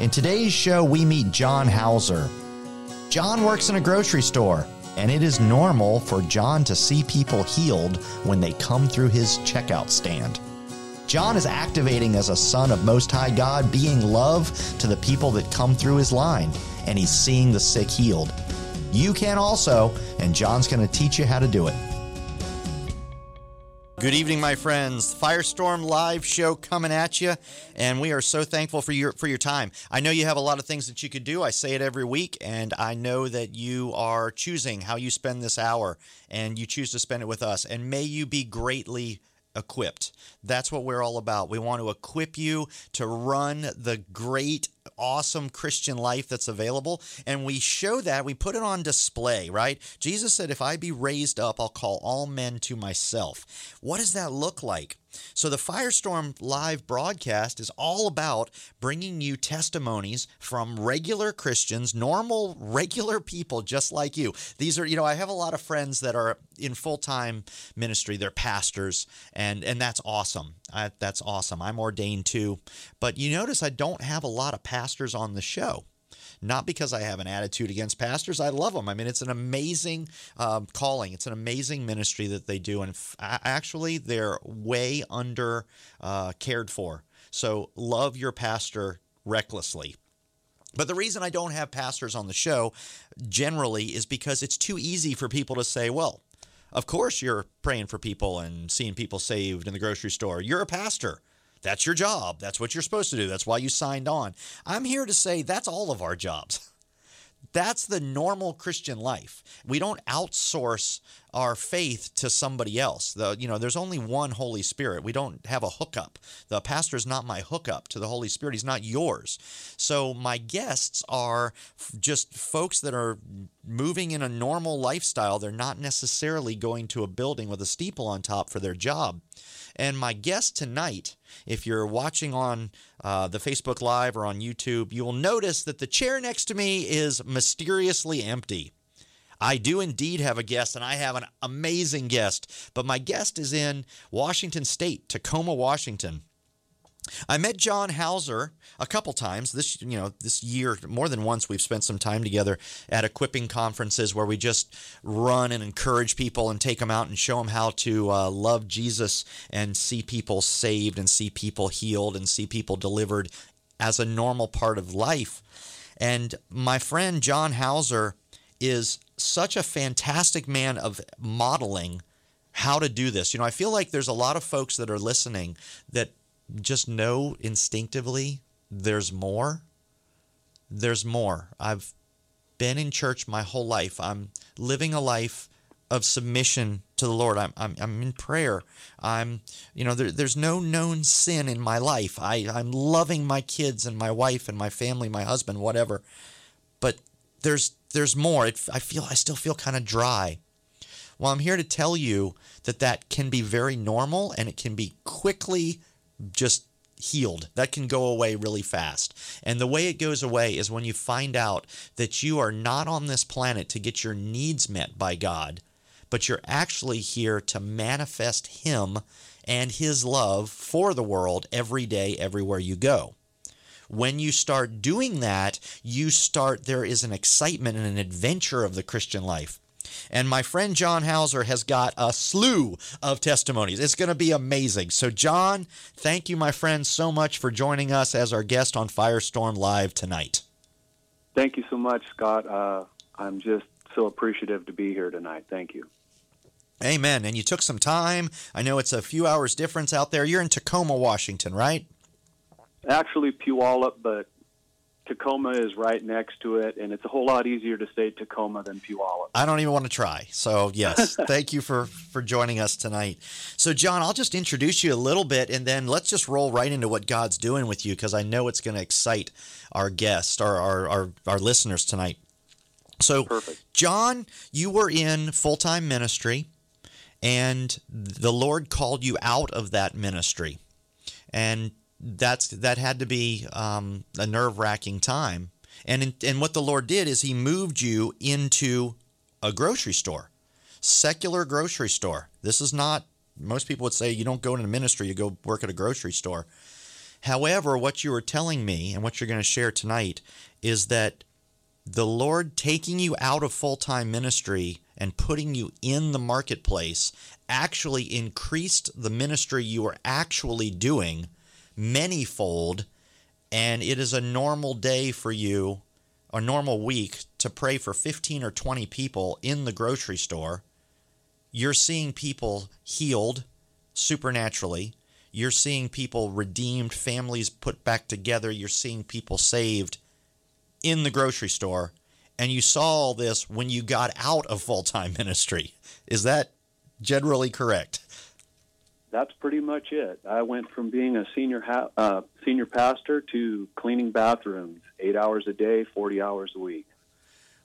In today's show, we meet John Houser. John works in a grocery store, and it is normal for John to see people healed when they come through his checkout stand. John is activating as a son of Most High God, being love to the people that come through his line, and he's seeing the sick healed. You can also, and John's going to teach you how to do it. Good evening, my friends. Firestorm live show coming at you, and we are so thankful for your for your time. I know you have a lot of things that you could do. I say it every week, and I know that you are choosing how you spend this hour, and you choose to spend it with us. And may you be greatly equipped. That's what we're all about. We want to equip you to run the great awesome Christian life that's available. And we show that, we put it on display, right? Jesus said, If I be raised up, I'll call all men to myself. What does that look like? So, the Firestorm live broadcast is all about bringing you testimonies from regular Christians, normal, regular people just like you. These are, you know, I have a lot of friends that are in full time ministry, they're pastors, and, and that's awesome. I, that's awesome. I'm ordained too. But you notice I don't have a lot of pastors on the show not because I have an attitude against pastors. I love them. I mean, it's an amazing um, calling. It's an amazing ministry that they do, and f- actually, they're way under uh, cared for. So love your pastor recklessly. But the reason I don't have pastors on the show generally is because it's too easy for people to say, well, of course you're praying for people and seeing people saved in the grocery store. You're a pastor. That's your job. That's what you're supposed to do. That's why you signed on. I'm here to say that's all of our jobs. That's the normal Christian life. We don't outsource our faith to somebody else. The, you know, there's only one Holy Spirit. We don't have a hookup. The pastor is not my hookup to the Holy Spirit. He's not yours. So my guests are just folks that are moving in a normal lifestyle. They're not necessarily going to a building with a steeple on top for their job. And my guest tonight, if you're watching on uh, the Facebook Live or on YouTube, you will notice that the chair next to me is mysteriously empty. I do indeed have a guest, and I have an amazing guest, but my guest is in Washington State, Tacoma, Washington. I met John Houser a couple times this you know this year more than once we've spent some time together at equipping conferences where we just run and encourage people and take them out and show them how to uh, love Jesus and see people saved and see people healed and see people delivered as a normal part of life. And my friend John Houser is such a fantastic man of modeling how to do this. You know, I feel like there's a lot of folks that are listening that just know instinctively there's more. There's more. I've been in church my whole life. I'm living a life of submission to the Lord. I'm, I'm, I'm in prayer. I'm, you know, there, there's no known sin in my life. I, I'm loving my kids and my wife and my family, my husband, whatever. But there's, there's more. It, I feel, I still feel kind of dry. Well, I'm here to tell you that that can be very normal and it can be quickly just healed. That can go away really fast. And the way it goes away is when you find out that you are not on this planet to get your needs met by God, but you're actually here to manifest Him and His love for the world every day, everywhere you go. When you start doing that, you start, there is an excitement and an adventure of the Christian life. And my friend John Houser has got a slew of testimonies. It's going to be amazing. So, John, thank you, my friend, so much for joining us as our guest on Firestorm Live tonight. Thank you so much, Scott. Uh, I'm just so appreciative to be here tonight. Thank you. Amen. And you took some time. I know it's a few hours difference out there. You're in Tacoma, Washington, right? Actually, Puyallup, but Tacoma is right next to it, and it's a whole lot easier to say Tacoma than Puyallup. I don't even want to try. So yes, thank you for for joining us tonight. So John, I'll just introduce you a little bit, and then let's just roll right into what God's doing with you, because I know it's going to excite our guests, our our our, our listeners tonight. So, Perfect. John, you were in full time ministry, and the Lord called you out of that ministry, and that's that had to be um, a nerve wracking time. And in, and what the Lord did is He moved you into a grocery store, secular grocery store. This is not most people would say you don't go into ministry, you go work at a grocery store. However, what you were telling me and what you're going to share tonight is that the Lord taking you out of full time ministry and putting you in the marketplace actually increased the ministry you were actually doing manyfold. And it is a normal day for you, a normal week, to pray for 15 or 20 people in the grocery store. You're seeing people healed supernaturally. You're seeing people redeemed, families put back together. You're seeing people saved in the grocery store. And you saw all this when you got out of full time ministry. Is that generally correct? That's pretty much it. I went from being a senior ha- uh, senior pastor to cleaning bathrooms eight hours a day, 40 hours a week.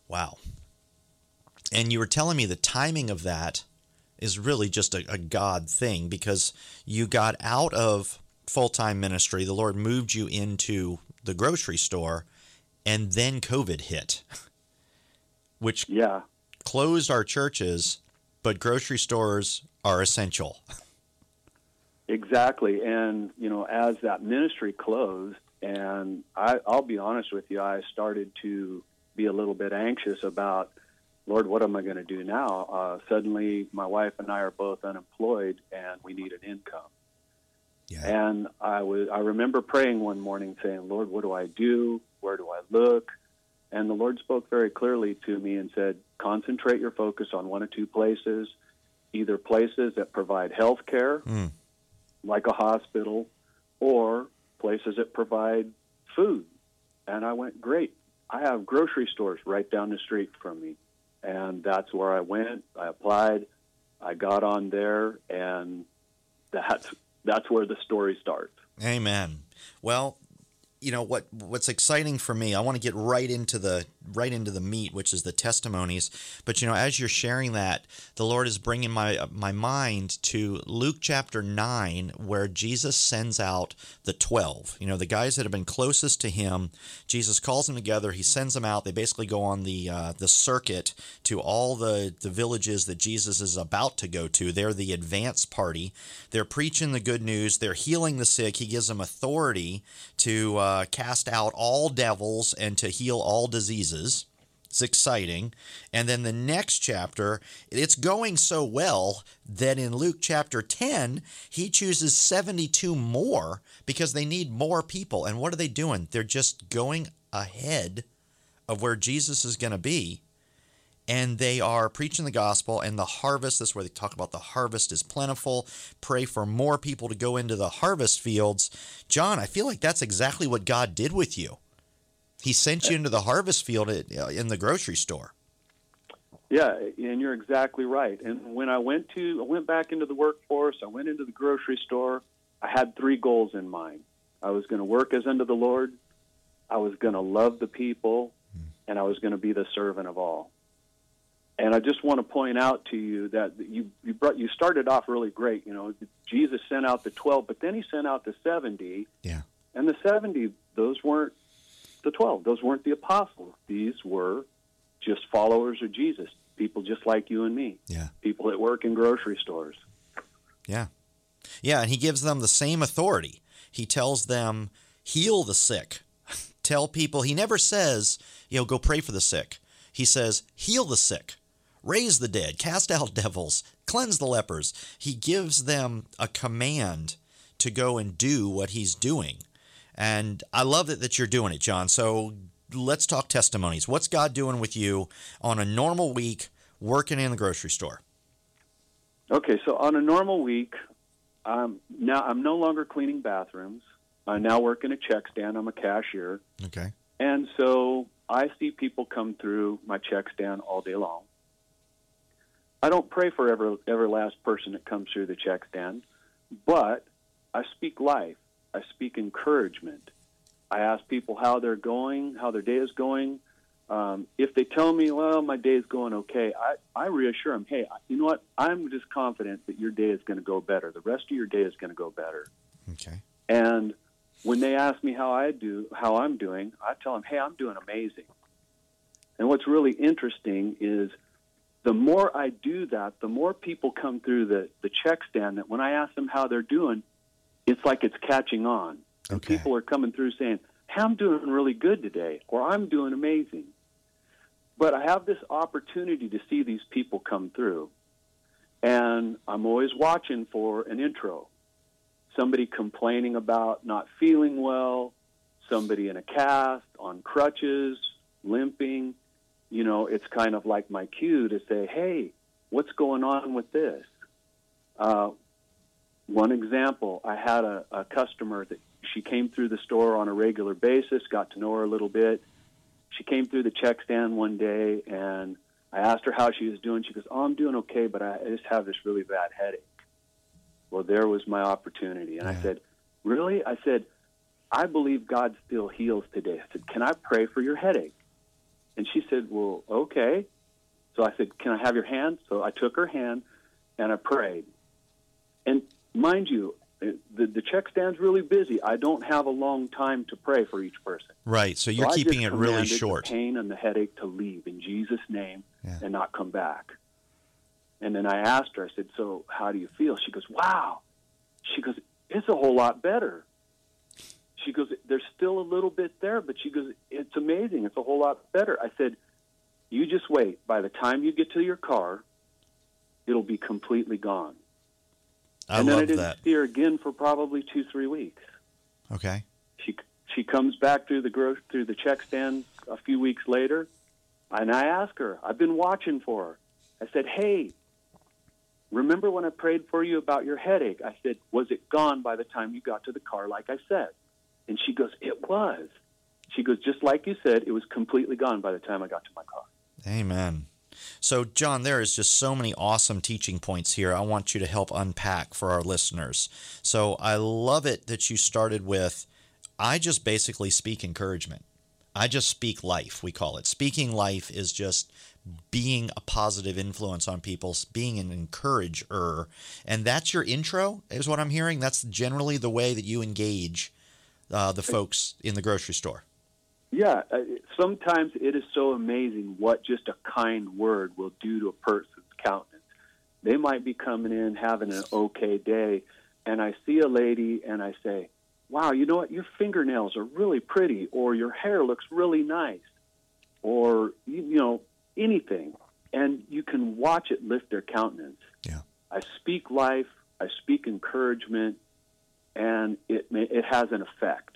Wow. And you were telling me the timing of that is really just a, a God thing because you got out of full time ministry. The Lord moved you into the grocery store, and then COVID hit, which yeah. closed our churches, but grocery stores are essential. Exactly. And, you know, as that ministry closed, and I, I'll be honest with you, I started to be a little bit anxious about Lord, what am I going to do now? Uh, suddenly, my wife and I are both unemployed, and we need an income. Yeah. And I was I remember praying one morning, saying, "Lord, what do I do? Where do I look?" And the Lord spoke very clearly to me and said, "Concentrate your focus on one or two places, either places that provide health care, mm. Like a hospital, or places that provide food." And I went, "Great! I have grocery stores right down the street from me." and that's where I went. I applied. I got on there, and that's that's where the story starts. Amen. Well, you know what what's exciting for me i want to get right into the right into the meat which is the testimonies. But you know as you're sharing that the lord is bringing my my mind to luke chapter 9 where jesus sends out the 12 you know the guys that have been closest to him jesus calls them together. He sends them out. They basically go on the uh, the circuit to all the the villages that jesus is about to go to. They're the advance party. They're preaching the good news. They're healing the sick. He gives them authority to uh, cast out all devils and to heal all diseases. It's exciting. And then the next chapter, it's going so well that in Luke chapter 10, he chooses 72 more because they need more people. And what are they doing? They're just going ahead of where Jesus is going to be and they are preaching the gospel and the harvest. That's where they talk about the harvest is plentiful. Pray for more people to go into the harvest fields. John, I feel like that's exactly what God did with you. He sent you into the harvest field uh, in the grocery store. Yeah, and you're exactly right. And when I went to, I went back into the workforce. I went into the grocery store. I had three goals in mind. I was going to work as unto the Lord. I was going to love the people, and I was going to be the servant of all. And I just want to point out to you that you you brought you started off really great. You know, Jesus sent out the twelve, but then he sent out the seventy. Yeah. And the seventy, those weren't the twelve. Those weren't the apostles. These were just followers of Jesus. People just like you and me. Yeah. People that work in grocery stores. Yeah. Yeah, and he gives them the same authority. He tells them, heal the sick. Tell people, he never says, you know, go pray for the sick. He says, heal the sick raise the dead, cast out devils, cleanse the lepers. He gives them a command to go and do what he's doing. And I love it that you're doing it, John. So let's talk testimonies. What's God doing with you on a normal week working in the grocery store? Okay, so on a normal week, um, now I'm no longer cleaning bathrooms. I now work in a check stand. I'm a cashier. Okay. And so I see people come through my check stand all day long. I don't pray for every every last person that comes through the check stand, but I speak life. I speak encouragement. I ask people how they're going, how their day is going. Um, if they tell me, well, my day is going okay, I, I reassure them, hey, you know what? I'm just confident that your day is going to go better. The rest of your day is going to go better. Okay. And when they ask me how I do, how I'm doing, I tell them, hey, I'm doing amazing. And what's really interesting is the more I do that, the more people come through the, the check stand that when I ask them how they're doing, it's like it's catching on. Okay. people are coming through saying, hey, I'm doing really good today, or I'm doing amazing. But I have this opportunity to see these people come through. And I'm always watching for an intro. Somebody complaining about not feeling well, somebody in a cast, on crutches, limping. You know, it's kind of like my cue to say, hey, what's going on with this? Uh, one example, I had a, a customer that she came through the store on a regular basis, got to know her a little bit. She came through the check stand one day, and I asked her how she was doing. She goes, "Oh, I'm doing okay, but I I just have this really bad headache." Well, there was my opportunity, and I said, "Really?" I said, "I believe God still heals today." I said, "Can I pray for your headache?" And she said, "Well, okay." So I said, "Can I have your hand?" So I took her hand, and I prayed. And mind you, uh, the, the check stand's really busy. I don't have a long time to pray for each person. Right. So you're So keeping it really short. The pain and the headache to leave in Jesus' name Yeah. and not come back. And then I asked her, I said, So how do you feel? She goes, Wow. She goes, It's a whole lot better. She goes, There's still a little bit there, but she goes, It's amazing. It's a whole lot better. I said, You just wait. By the time you get to your car, it'll be completely gone. I and then I didn't that. see her again for probably two, three weeks Okay. she she comes back through the gro- through the check stand a few weeks later, and I ask her, I've been watching for her. I said, Hey, remember when I prayed for you about your headache? I said, Was it gone by the time you got to the car, like I said? And she goes, It was. She goes, Just like you said, it was completely gone by the time I got to my car. Amen. So, John, there is just so many awesome teaching points here. I want you to help unpack for our listeners. So, I love it that you started with I just basically speak encouragement. I just speak life, we call it. Speaking life is just being a positive influence on people, being an encourager. And that's your intro, is what I'm hearing. That's generally the way that you engage uh, the folks in the grocery store. Yeah, uh, sometimes it is so amazing what just a kind word will do to a person's countenance. They might be coming in having an okay day, and I see a lady and I say, Wow, you know what? Your fingernails are really pretty, or your hair looks really nice, or, you, you know, anything. And you can watch it lift their countenance. Yeah. I speak life, I speak encouragement, and it, may, it has an effect.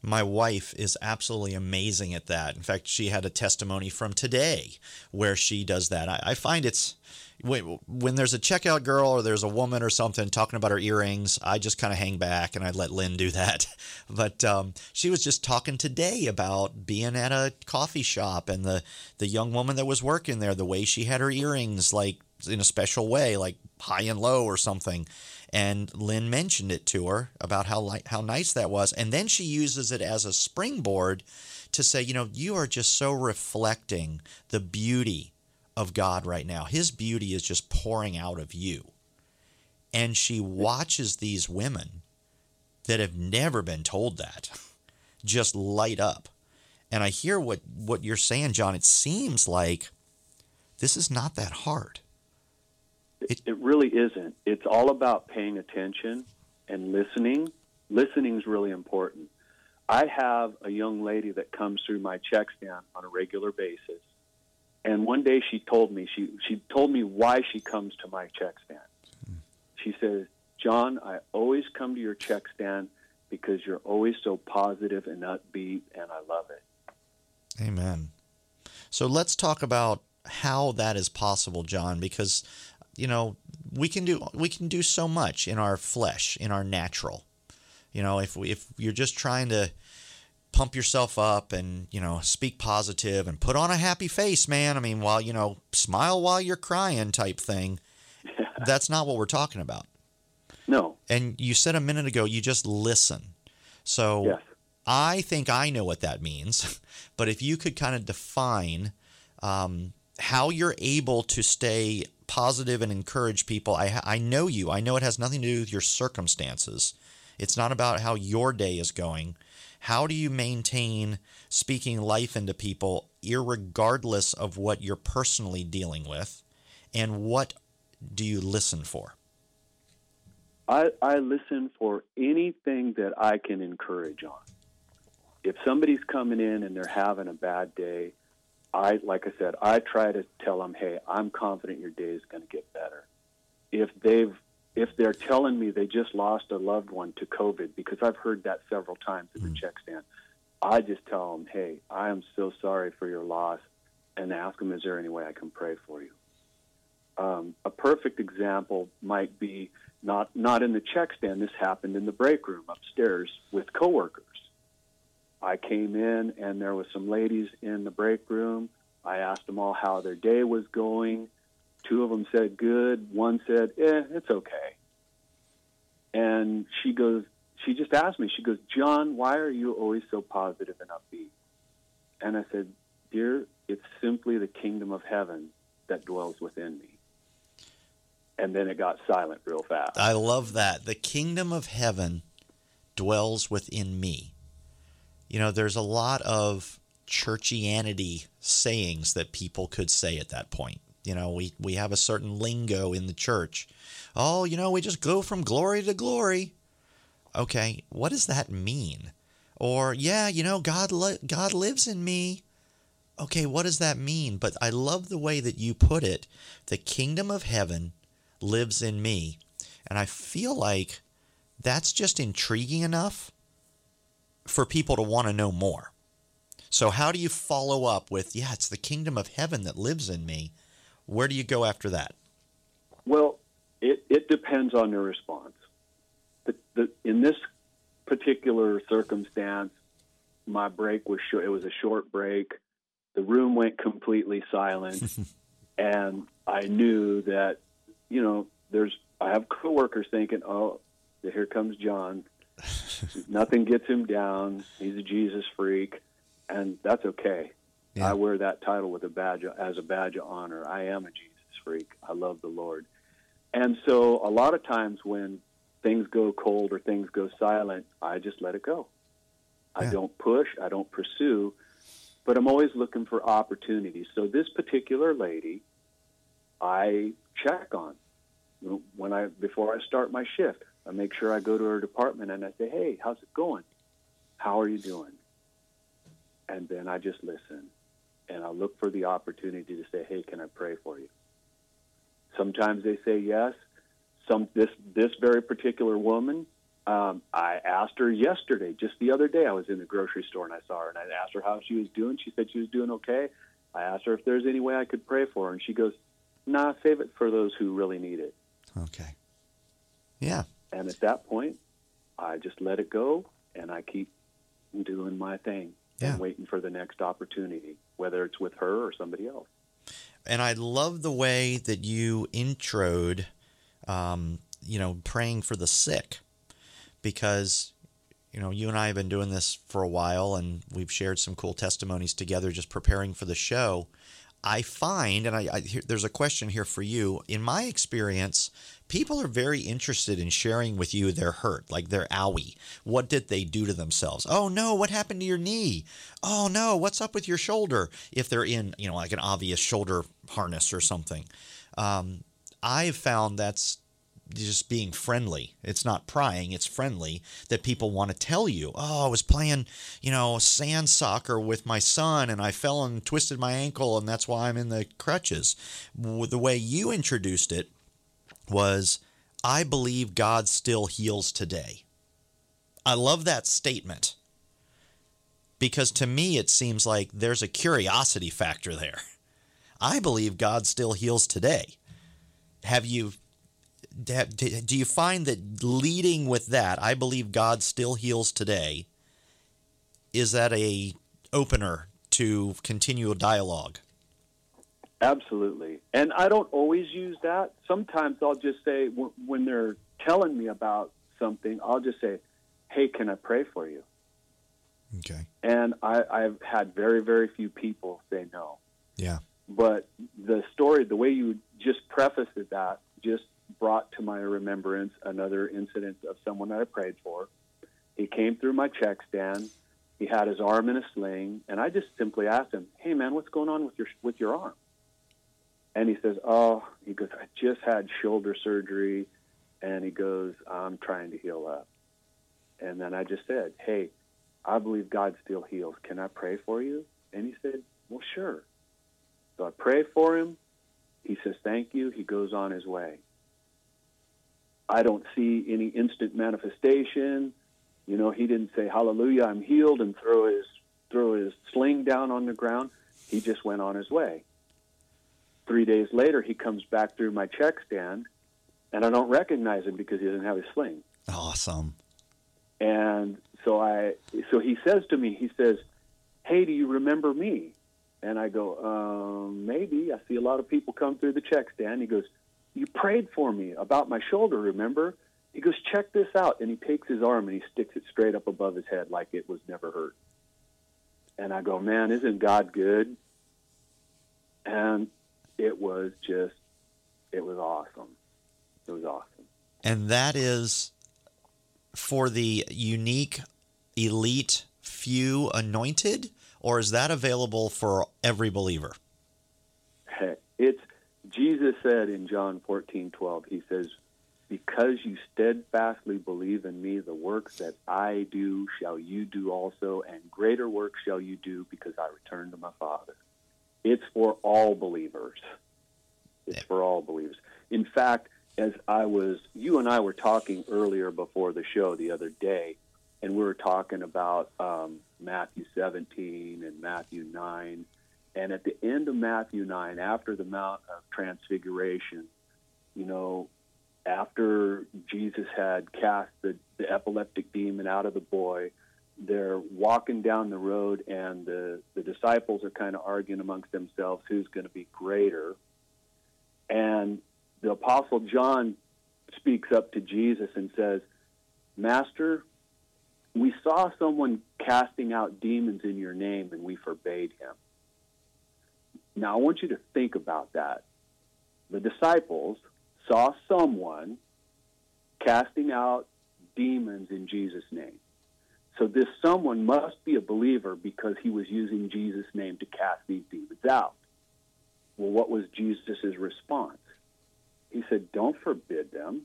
My wife is absolutely amazing at that. In fact, she had a testimony from today where she does that. I, I find it's when, there's a checkout girl or there's a woman or something talking about her earrings, I just kind of hang back and I let Lynn do that. But um, she was just talking today about being at a coffee shop and the, the young woman that was working there, the way she had her earrings like in a special way, like high and low or something. And Lynn mentioned it to her about how how nice that was, and then she uses it as a springboard to say, you know, you are just so reflecting the beauty of God right now. His beauty is just pouring out of you. And she watches these women that have never been told that just light up. And I hear what what you're saying, John. It seems like this is not that hard. It, it really isn't. It's all about paying attention and listening. Listening is really important. I have a young lady that comes through my check stand on a regular basis. And one day she told me, she, she told me why she comes to my check stand. She says, John, I always come to your check stand because you're always so positive and upbeat, and I love it. Amen. So let's talk about how that is possible, John, because you know we can do we can do so much in our flesh, in our natural. You know, if we, if you're just trying to pump yourself up and you know speak positive and put on a happy face, man. I mean, while you know smile while you're crying type thing. That's not what we're talking about. No. And you said a minute ago you just listen. So Yes. I think I know what that means, but if you could kind of define um, how you're able to stay positive and encourage people, I, I know you. I know it has nothing to do with your circumstances. It's not about how your day is going. How do you maintain speaking life into people, irregardless of what you're personally dealing with, and what do you listen for? I, I listen for anything that I can encourage on. If somebody's coming in and they're having a bad day, I like I said, I try to tell them, "Hey, I'm confident your day is going to get better." If they've if they're telling me they just lost a loved one to COVID, because I've heard that several times at the check stand, I just tell them, "Hey, I am so sorry for your loss," and ask them, "Is there any way I can pray for you?" Um, a perfect example might be not not in the check stand. This happened in the break room upstairs with coworkers. I came in and there was some ladies in the break room. I asked them all how their day was going. Two of them said good. One said, "Eh, it's okay." And she goes, she just asked me. She goes, "John, why are you always so positive and upbeat?" And I said, "Dear, it's simply the kingdom of heaven that dwells within me." and then it got silent real fast. I love that. The kingdom of heaven dwells within me. You know, there's a lot of churchianity sayings that people could say at that point. You know, we, we have a certain lingo in the church. Oh, you know, we just go from glory to glory. Okay, what does that mean? Or, yeah, you know, God, li- God lives in me. Okay, what does that mean? But I love the way that you put it. The kingdom of heaven lives in me. And I feel like that's just intriguing enough for people to want to know more. So, how do you follow up with, yeah, it's the kingdom of heaven that lives in me? Where do you go after that? Well, it, it depends on your response. The, the, in this particular circumstance, my break was short. It was a short break. The room went completely silent, and I knew that you know, there's I have coworkers thinking, "Oh, here comes John. Nothing gets him down. He's a Jesus freak." And that's okay. Yeah. I wear that title with a badge as a badge of honor. I am a Jesus freak. I love the Lord. And so a lot of times when things go cold or things go silent, I just let it go. Yeah. I don't push, I don't pursue, but I'm always looking for opportunities. So this particular lady, I check on when I before I start my shift. I make sure I go to her department and I say, "Hey, how's it going? How are you doing?" And then I just listen, and I look for the opportunity to say, "Hey, can I pray for you?" Sometimes they say yes. Some this this very particular woman, um, I asked her yesterday, just the other day. I was in the grocery store and I saw her, and I asked her how she was doing. She said she was doing okay. I asked her if there's any way I could pray for her, and she goes, Nah, save it for those who really need it. Okay. Yeah. And at that point, I just let it go and I keep doing my thing yeah. and waiting for the next opportunity, whether it's with her or somebody else. And I love the way that you introed, um, you know, praying for the sick because you know, you and I have been doing this for a while and we've shared some cool testimonies together just preparing for the show. I find, and I, I there's a question here for you. In my experience, people are very interested in sharing with you their hurt, like their owie. What did they do to themselves? Oh no, what happened to your knee? Oh no, what's up with your shoulder? If they're in, you know, like an obvious shoulder harness or something. Um, I've found that's just being friendly. It's not prying, it's friendly that people want to tell you, oh, I was playing, you know, sand soccer with my son and I fell and twisted my ankle and that's why I'm in the crutches. The way you introduced it was, I believe God still heals today. I love that statement because to me it seems like there's a curiosity factor there. I believe God still heals today. Have you do you find that leading with that, I believe God still heals today, is that a opener to continual dialogue? Absolutely. And I don't always use that. Sometimes I'll just say, when they're telling me about something, I'll just say, hey, can I pray for you? Okay. And I, I've had very, very few people say no. Yeah. But the story, the way you just prefaced that, just brought to my remembrance another incident of someone that I prayed for. He came through my check stand. He had his arm in a sling, and I just simply asked him, "Hey, man, what's going on with your with your arm?" And he says, "Oh," he goes, "I just had shoulder surgery, And he goes, I'm trying to heal up. And then I just said, Hey, I believe God still heals. Can I pray for you? And he said, Well, sure. So I pray for him. He says, Thank you. He goes on his way. I don't see any instant manifestation. You know, he didn't say, Hallelujah, I'm healed, and throw his, throw his sling down on the ground. He just went on his way. Three days later, he comes back through my check stand, and I don't recognize him because he doesn't have his sling. Awesome. And so I, so he says to me, he says, "Hey, do you remember me?" And I go, um, "Maybe." I see a lot of people come through the check stand. He goes, "You prayed for me about my shoulder, remember?" He goes, "Check this out," and he takes his arm and he sticks it straight up above his head like it was never hurt. And I go, "Man, isn't God good?" And it was just, it was awesome. It was awesome. And that is for the unique, elite, few anointed, or is that available for every believer? It's Jesus said in John fourteen twelve. He says, "Because you steadfastly believe in me, the works that I do shall you do also, and greater works shall you do, because I return to my Father." It's for all believers. It's for all believers. In fact, as I was, you and I were talking earlier before the show the other day, and we were talking about um, Matthew 17 and Matthew 9. And at the end of Matthew 9, after the Mount of Transfiguration, you know, after Jesus had cast the, the epileptic demon out of the boy, they're walking down the road, and the, the disciples are kind of arguing amongst themselves who's going to be greater. And the Apostle John speaks up to Jesus and says, Master, we saw someone casting out demons in your name and we forbade him. Now, I want you to think about that. The disciples saw someone casting out demons in Jesus' name. So, this someone must be a believer because he was using Jesus' name to cast these demons out. Well, what was Jesus' response? He said, Don't forbid them.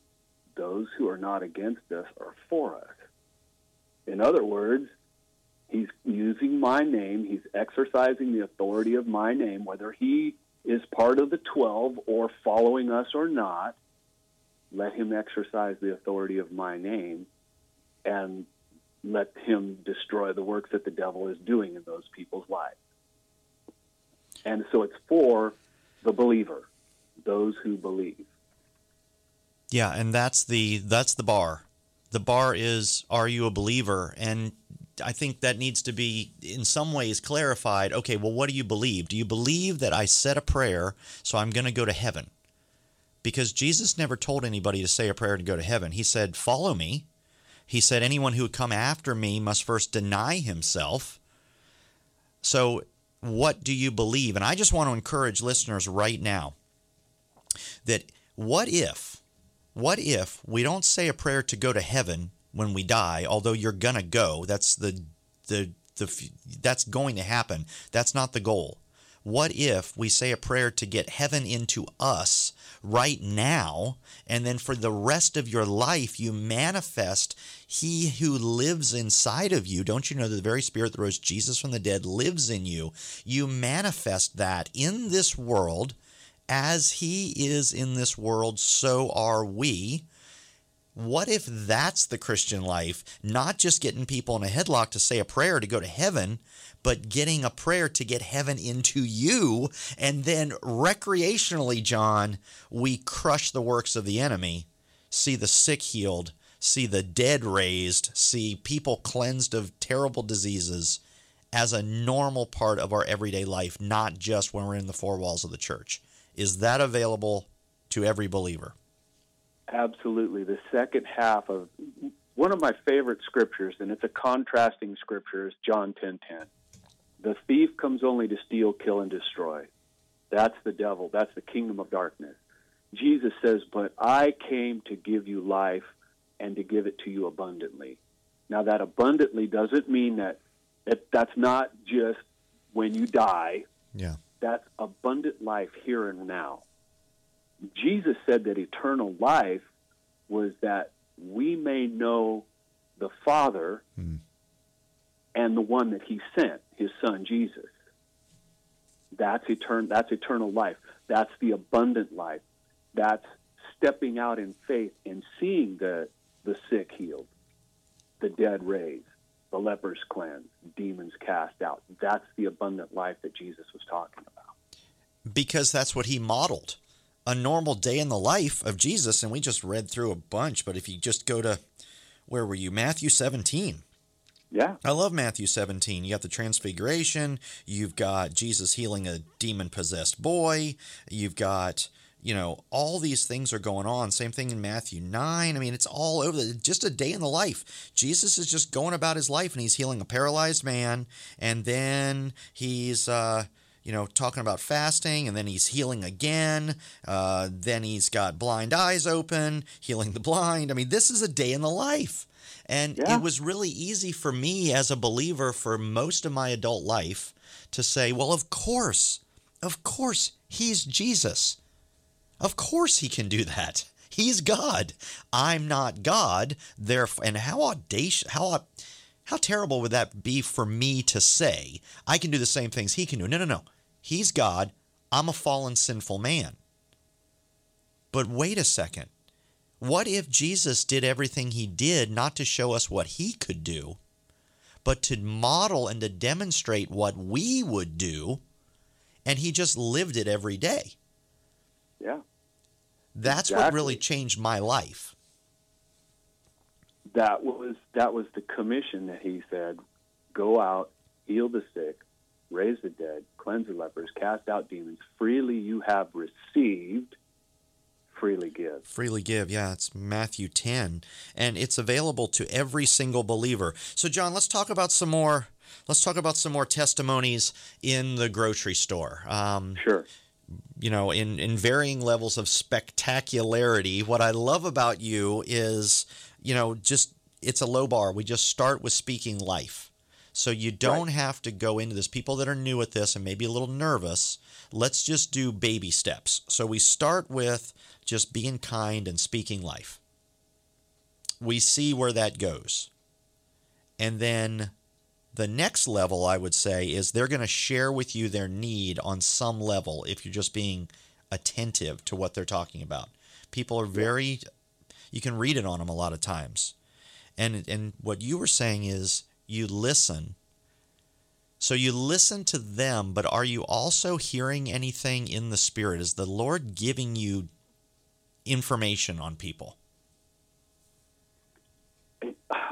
Those who are not against us are for us. In other words, he's using my name, he's exercising the authority of my name, whether he is part of the 12 or following us or not. Let him exercise the authority of my name and let him destroy the works that the devil is doing in those people's lives. And so it's for the believer, those who believe. Yeah, and that's the that's the bar. The bar is are you a believer? And I think that needs to be in some ways clarified. Okay, well what do you believe? Do you believe that I said a prayer so I'm going to go to heaven? Because Jesus never told anybody to say a prayer to go to heaven. He said, "Follow me." He said anyone who would come after me must first deny himself. So, what do you believe? And I just want to encourage listeners right now that what if what if we don't say a prayer to go to heaven when we die, although you're going to go? That's the the the that's going to happen. That's not the goal. What if we say a prayer to get heaven into us right now, and then for the rest of your life, you manifest He who lives inside of you? Don't you know that the very Spirit that rose Jesus from the dead lives in you? You manifest that in this world as he is in this world, so are we. What if that's the Christian life? Not just getting people in a headlock to say a prayer to go to heaven, but getting a prayer to get heaven into you. And then recreationally, John, we crush the works of the enemy, see the sick healed, see the dead raised, see people cleansed of terrible diseases as a normal part of our everyday life, not just when we're in the four walls of the church. Is that available to every believer? Absolutely. The second half of one of my favorite scriptures, and it's a contrasting scripture, is John 10:10. 10, 10. The thief comes only to steal, kill, and destroy. That's the devil. That's the kingdom of darkness. Jesus says, "But I came to give you life and to give it to you abundantly." Now, that abundantly doesn't mean that, that that's not just when you die. Yeah. That's abundant life here and now. Jesus said that eternal life was that we may know the Father Hmm. and the one that He sent, His Son Jesus. That's etern- That's eternal life. That's the abundant life. That's stepping out in faith and seeing the the sick healed, the dead raised, the lepers cleansed, demons cast out. That's the abundant life that Jesus was talking about. because that's what he modeled a normal day in the life of jesus and we just read through a bunch but if you just go to where were you? Matthew 17 Yeah. i love matthew 17 you got the transfiguration you've got jesus healing a demon possessed boy you've got you know all these things are going on. Same thing in matthew 9 i mean it's all over the, just a day in the life. Jesus is just going about his life and he's healing a paralyzed man and then he's uh you know, talking about fasting, and then he's healing again. Uh, then he's got blind eyes open, healing the blind. I mean, this is a day in the life. And Yeah. it was really easy for me as a believer for most of my adult life to say, well, of course, of course, he's Jesus. Of course he can do that. He's God. I'm not God. Therefore, and how audacious, how how terrible would that be for me to say? I can do the same things he can do. No, no, no. He's God. I'm a fallen, sinful man. But wait a second. What if Jesus did everything he did not to show us what he could do, but to model and to demonstrate what we would do, and he just lived it every day? Yeah. That's what really changed my life. that was that was the commission that he said go out heal the sick raise the dead cleanse the lepers cast out demons freely you have received freely give Freely give, yeah, it's Matthew 10, and it's available to every single believer. So, John, let's talk about some more. Let's talk about some more testimonies in the grocery store. Um, sure you know, in, in varying levels of spectacularity. What I love about you is, you know, just it's a low bar. We just start with speaking life. So you don't have to go into this. People that are new at this and maybe a little nervous, let's just do baby steps. So we start with just being kind and speaking life. We see where that goes. And then the next level, I would say, is they're going to share with you their need on some level if you're just being attentive to what they're talking about. People are very, you can read it on them a lot of times. And, and what you were saying is you listen. So you listen to them, but are you also hearing anything in the spirit? Is the Lord giving you information on people?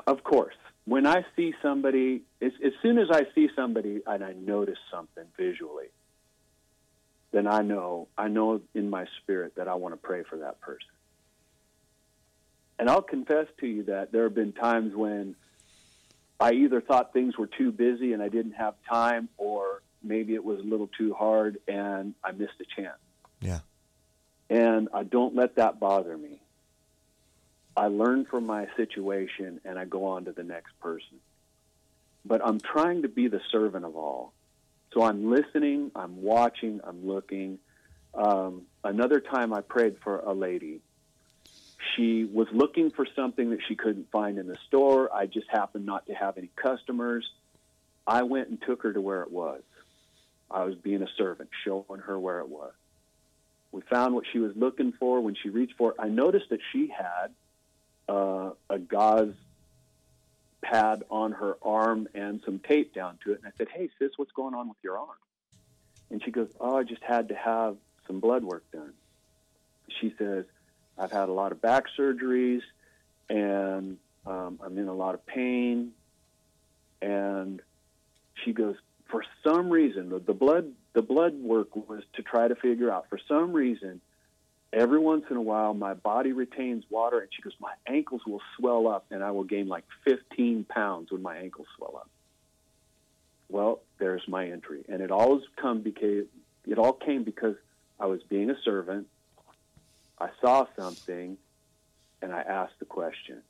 of course when i see somebody as, as soon as i see somebody and i notice something visually then i know i know in my spirit that i want to pray for that person and i'll confess to you that there have been times when i either thought things were too busy and i didn't have time or maybe it was a little too hard and i missed a chance Yeah. and I don't let that bother me. I learn from my situation and I go on to the next person. But I'm trying to be the servant of all. So I'm listening, I'm watching, I'm looking. Um, another time I prayed for a lady. She was looking for something that she couldn't find in the store. I just happened not to have any customers. I went and took her to where it was. I was being a servant, showing her where it was. We found what she was looking for. When she reached for it, I noticed that she had uh, a gauze pad on her arm and some tape down to it. And I said, Hey, sis, what's going on with your arm? And she goes, Oh, I just had to have some blood work done. She says, I've had a lot of back surgeries and um, I'm in a lot of pain. And she goes, For some reason, the, the blood the blood work was to try to figure out. For some reason every once in a while my body retains water and she goes my ankles will swell up and i will gain like 15 pounds when my ankles swell up. Well there's my entry. And it always come because it all came because i was being a servant i saw something and i asked the question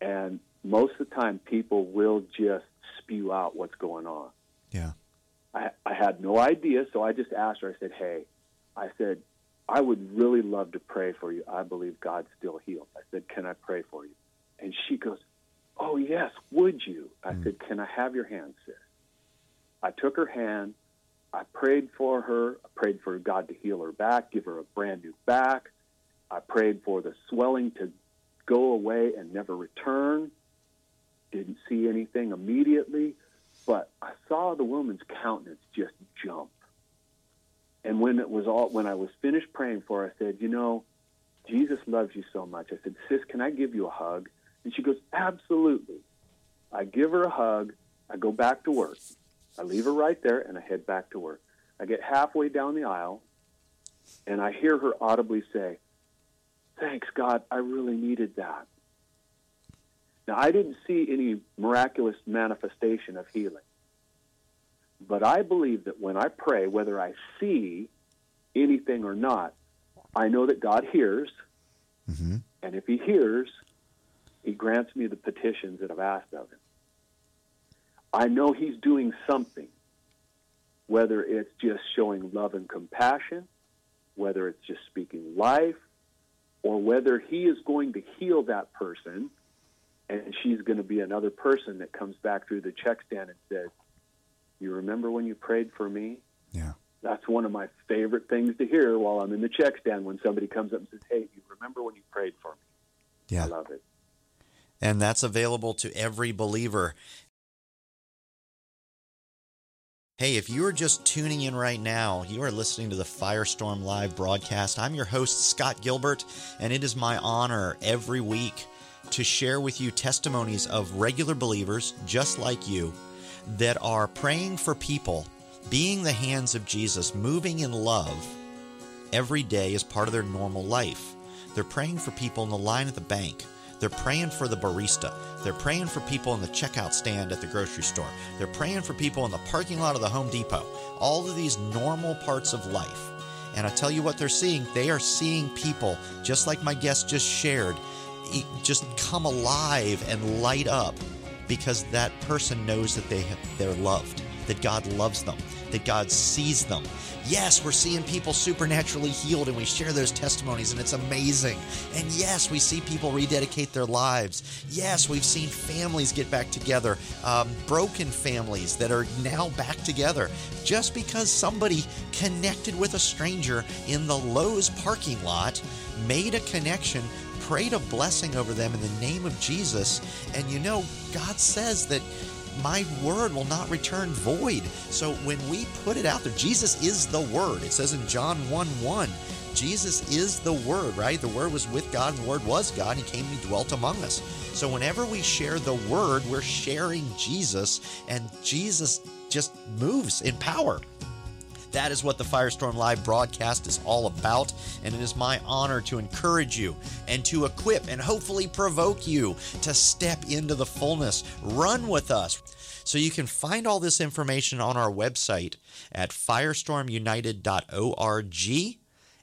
and most of the time people will just spew out what's going on Yeah. I, I had no idea, so I just asked her. I said, "Hey," I said, I would really love to pray for you. I believe God still heals. I said, Can I pray for you? And she goes, Oh, yes, would you? I mm. said, Can I have your hand, sis? I took her hand. I prayed for her. I prayed for God to heal her back, give her a brand new back. I prayed for the swelling to go away and never return. Didn't see anything immediately, but I saw the woman's countenance just jump. And when it was all, when I was finished praying for her, I said, "You know, Jesus loves you so much." I said, "Sis, can I give you a hug?" And she goes, "Absolutely." I give her a hug. I go back to work. I leave her right there, and I head back to work. I get halfway down the aisle, and I hear her audibly say, Thanks, God, I really needed that. Now, I didn't see any miraculous manifestation of healing. But I believe that when I pray, whether I see anything or not, I know that God hears. Mm-hmm. And if He hears, He grants me the petitions that I've asked of Him. I know He's doing something, whether it's just showing love and compassion, whether it's just speaking life, or whether He is going to heal that person and she's going to be another person that comes back through the check stand and says, You remember when you prayed for me? Yeah. That's one of my favorite things to hear while I'm in the check stand when somebody comes up and says, Hey, you remember when you prayed for me? Yeah. I love it. And that's available to every believer. Hey, if you are just tuning in right now, you are listening to the Firestorm Live broadcast. I'm your host, Scott Gilbert, and it is my honor every week to share with you testimonies of regular believers just like you that are praying for people, being the hands of Jesus, moving in love every day as part of their normal life. They're praying for people in the line at the bank. They're praying for the barista. They're praying for people in the checkout stand at the grocery store. They're praying for people in the parking lot of the Home Depot. All of these normal parts of life. And I tell you what they're seeing. They are seeing people, just like my guest just shared, just come alive and light up because that person knows that they they're loved, that God loves them, that God sees them. Yes, we're seeing people supernaturally healed and we share those testimonies and it's amazing. And yes, we see people rededicate their lives. Yes, we've seen families get back together, um, broken families that are now back together just because somebody connected with a stranger in the Lowe's parking lot, made a connection prayed a blessing over them in the name of Jesus. And you know, God says that my word will not return void. So when we put it out there, Jesus is the word. It says in John 1 1, Jesus is the word, right? The word was with God and the word was God. And he came and he dwelt among us. So whenever we share the word, we're sharing Jesus, and Jesus just moves in power. That is what the Firestorm Live broadcast is all about, and it is my honor to encourage you and to equip and hopefully provoke you to step into the fullness. Run with us. So you can find all this information on our website at firestormunited.org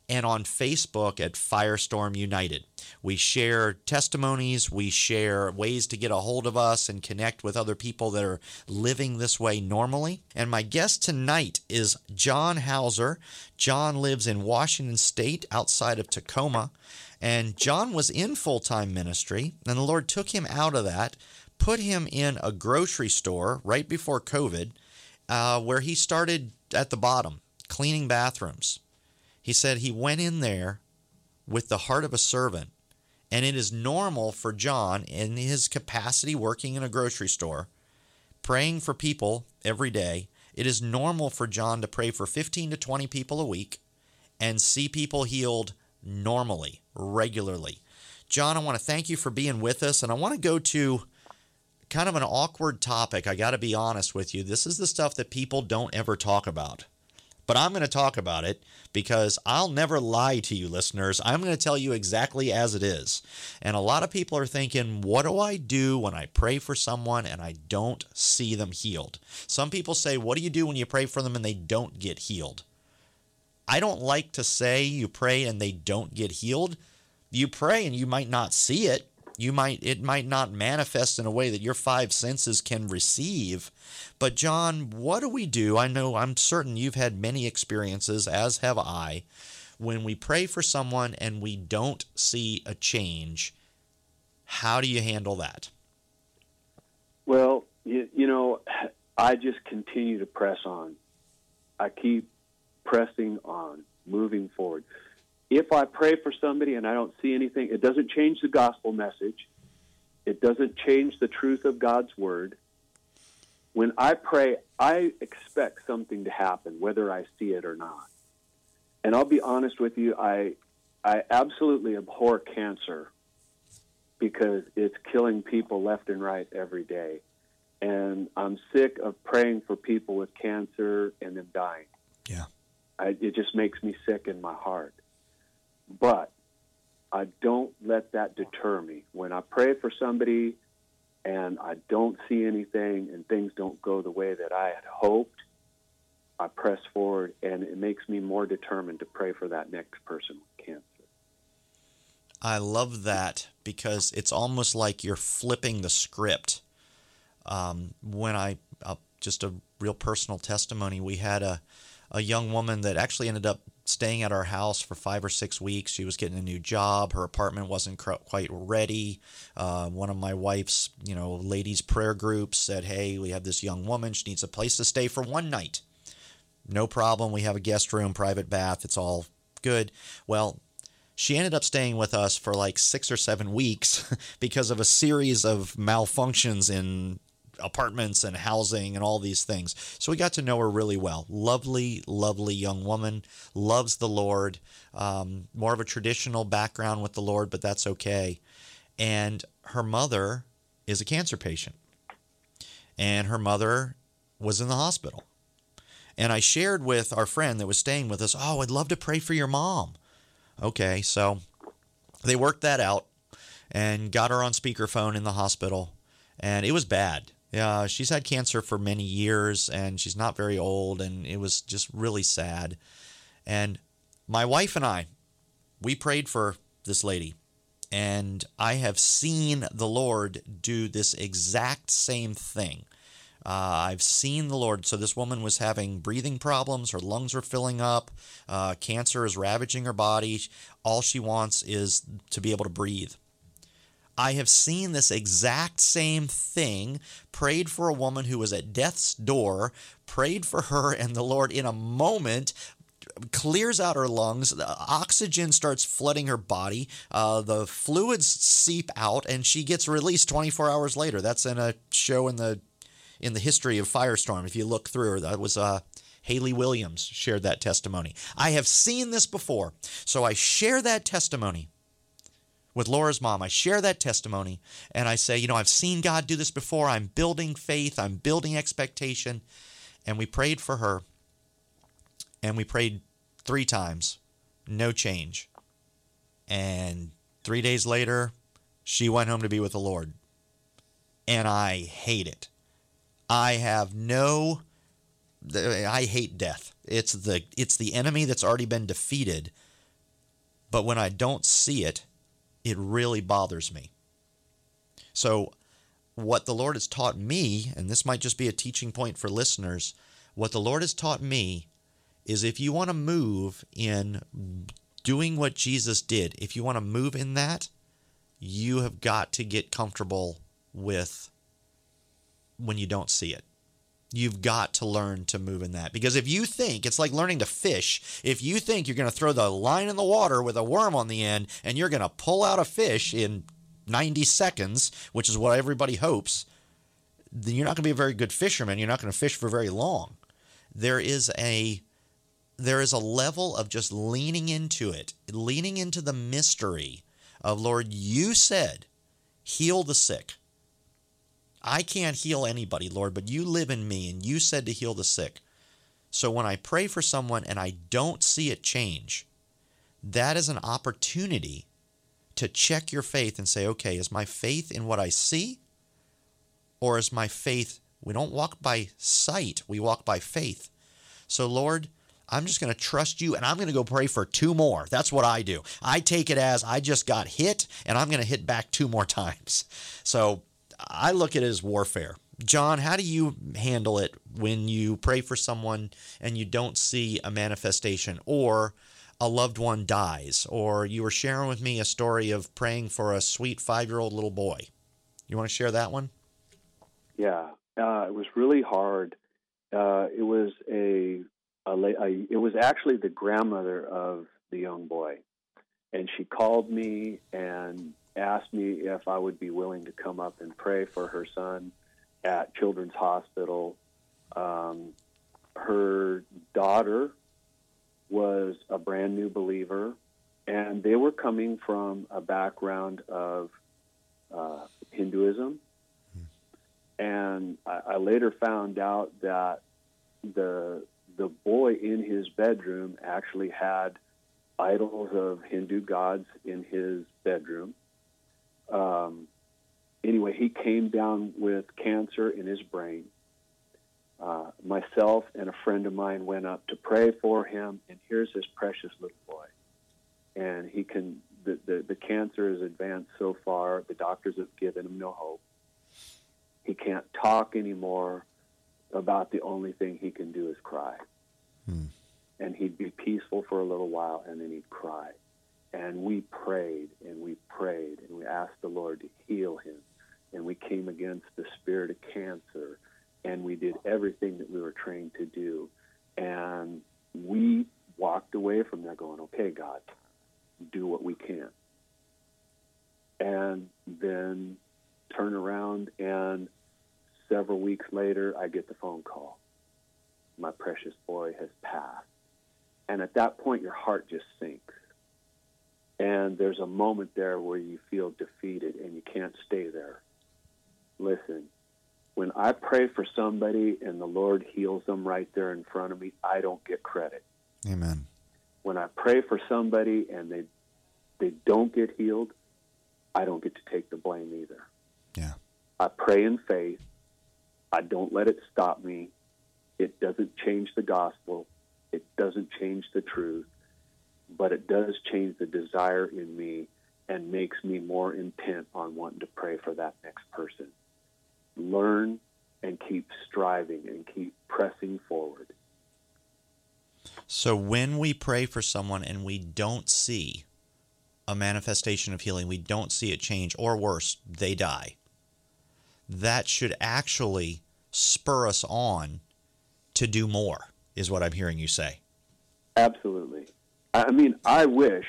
and on Facebook at Firestorm United. We share testimonies, we share ways to get a hold of us and connect with other people that are living this way normally. And my guest tonight is John Houser. John lives in Washington State outside of Tacoma. And John was in full time ministry, and the Lord took him out of that, put him in a grocery store right before COVID, uh, where he started at the bottom, cleaning bathrooms. He said he went in there with the heart of a servant. And it is normal for John, in his capacity working in a grocery store, praying for people every day. It is normal for John to pray for 15 to 20 people a week and see people healed normally, regularly. John, I want to thank you for being with us. And I want to go to kind of an awkward topic. I got to be honest with you. This is the stuff that people don't ever talk about but I'm going to talk about it because I'll never lie to you, listeners. I'm going to tell you exactly as it is. And a lot of people are thinking, what do I do when I pray for someone and I don't see them healed? Some people say, what do you do when you pray for them and they don't get healed? I don't like to say you pray and they don't get healed. You pray and you might not see it. You might it might not manifest in a way that your five senses can receive, but, John, what do we do? I know I'm certain you've had many experiences, as have I. when we pray for someone and we don't see a change, how do you handle that? Well, you, you know, I just continue to press on. I keep pressing on, moving forward. If I pray for somebody and I don't see anything, it doesn't change the gospel message. It doesn't change the truth of God's word. When I pray, I expect something to happen, whether I see it or not. And I'll be honest with you, I, I absolutely abhor cancer because it's killing people left and right every day. And I'm sick of praying for people with cancer and them dying. Yeah. I, it just makes me sick in my heart. But I don't let that deter me. When I pray for somebody and I don't see anything and things don't go the way that I had hoped, I press forward and it makes me more determined to pray for that next person with cancer. I love that because it's almost like you're flipping the script. Um, when I, uh, just a real personal testimony, we had a, a young woman that actually ended up staying at our house for five or six weeks. She was getting a new job. Her apartment wasn't quite ready. Uh, one of my wife's, you know, ladies' prayer groups said, "Hey, we have this young woman. She needs a place to stay for one night. No problem. We have a guest room, private bath. It's all good." Well, she ended up staying with us for like six or seven weeks because of a series of malfunctions in apartments and housing and all these things. So we got to know her really well. Lovely, lovely young woman, loves the Lord, um, more of a traditional background with the Lord, but that's okay. And her mother is a cancer patient, and her mother was in the hospital. And I shared with our friend that was staying with us, Oh, I'd love to pray for your mom. Okay, so they worked that out and got her on speakerphone in the hospital, and it was bad. Yeah, she's had cancer for many years and she's not very old, and it was just really sad. And my wife and I, we prayed for this lady, and I have seen the Lord do this exact same thing. Uh, I've seen the Lord. So this woman was having breathing problems. Her lungs were filling up. Uh, cancer is ravaging her body. All she wants is to be able to breathe. I have seen this exact same thing, prayed for a woman who was at death's door, prayed for her, and the Lord, in a moment, clears out her lungs. The oxygen starts flooding her body. Uh, the fluids seep out, and she gets released 24 hours later. That's in a show in the in the history of Firestorm. If you look through, that was uh, Hayley Williams shared that testimony. I have seen this before, so I share that testimony with Laura's mom. I share that testimony and I say, you know, I've seen God do this before. I'm building faith, I'm building expectation. And we prayed for her and we prayed three times, no change. And three days later, she went home to be with the Lord. And I hate it. I have no I hate death. It's the it's the enemy that's already been defeated. But when I don't see it, it really bothers me. So, what the Lord has taught me, and this might just be a teaching point for listeners, what the Lord has taught me is if you want to move in doing what Jesus did, if you want to move in that, you have got to get comfortable with when you don't see it. You've got to learn to move in that. Because if you think it's like learning to fish, if you think you're going to throw the line in the water with a worm on the end and you're going to pull out a fish in 90 seconds, which is what everybody hopes, then you're not going to be a very good fisherman. You're not going to fish for very long. There is a there is a level of just leaning into it, leaning into the mystery of Lord, you said, heal the sick. I can't heal anybody, Lord, but you live in me and you said to heal the sick. So when I pray for someone and I don't see it change, that is an opportunity to check your faith and say, okay, is my faith in what I see? Or is my faith, we don't walk by sight, we walk by faith. So, Lord, I'm just going to trust you and I'm going to go pray for two more. That's what I do. I take it as I just got hit and I'm going to hit back two more times. So I look at it as warfare. John, how do you handle it when you pray for someone and you don't see a manifestation? Or a loved one dies, or you were sharing with me a story of praying for a sweet five year old little boy. You want to share that one? Yeah, uh, it was really hard. Uh, it was a, a, a, it was actually the grandmother of the young boy, and she called me and asked me if I would be willing to come up and pray for her son at Children's Hospital. Um, her daughter was a brand new believer, and they were coming from a background of uh, Hinduism. And I, I later found out that the the boy in his bedroom actually had idols of Hindu gods in his bedroom. Um, anyway, he came down with cancer in his brain. Uh, myself and a friend of mine went up to pray for him, and here's this precious little boy. And he can, the, the, the cancer is advanced so far, the doctors have given him no hope. He can't talk anymore. About the only thing he can do is cry. Hmm. And he'd be peaceful for a little while, and then he'd cry. And we prayed and we prayed and we asked the Lord to heal him. And we came against the spirit of cancer and we did everything that we were trained to do. And we walked away from there going, okay, God, do what we can. And then turn around, and several weeks later, I get the phone call. My precious boy has passed. And at that point, your heart just sinks. And there's a moment there where you feel defeated and you can't stay there. Listen, when I pray for somebody and the Lord heals them right there in front of me, I don't get credit. Amen. When I pray for somebody and they they don't get healed, I don't get to take the blame either. Yeah. I pray in faith. I don't let it stop me. It doesn't change the gospel. It doesn't change the truth, but it does change the desire in me and makes me more intent on wanting to pray for that next person learn and keep striving and keep pressing forward. So when we pray for someone and we don't see a manifestation of healing, we don't see it change, or worse, they die, that should actually spur us on to do more, is what I'm hearing you say. Absolutely. I mean, I wish,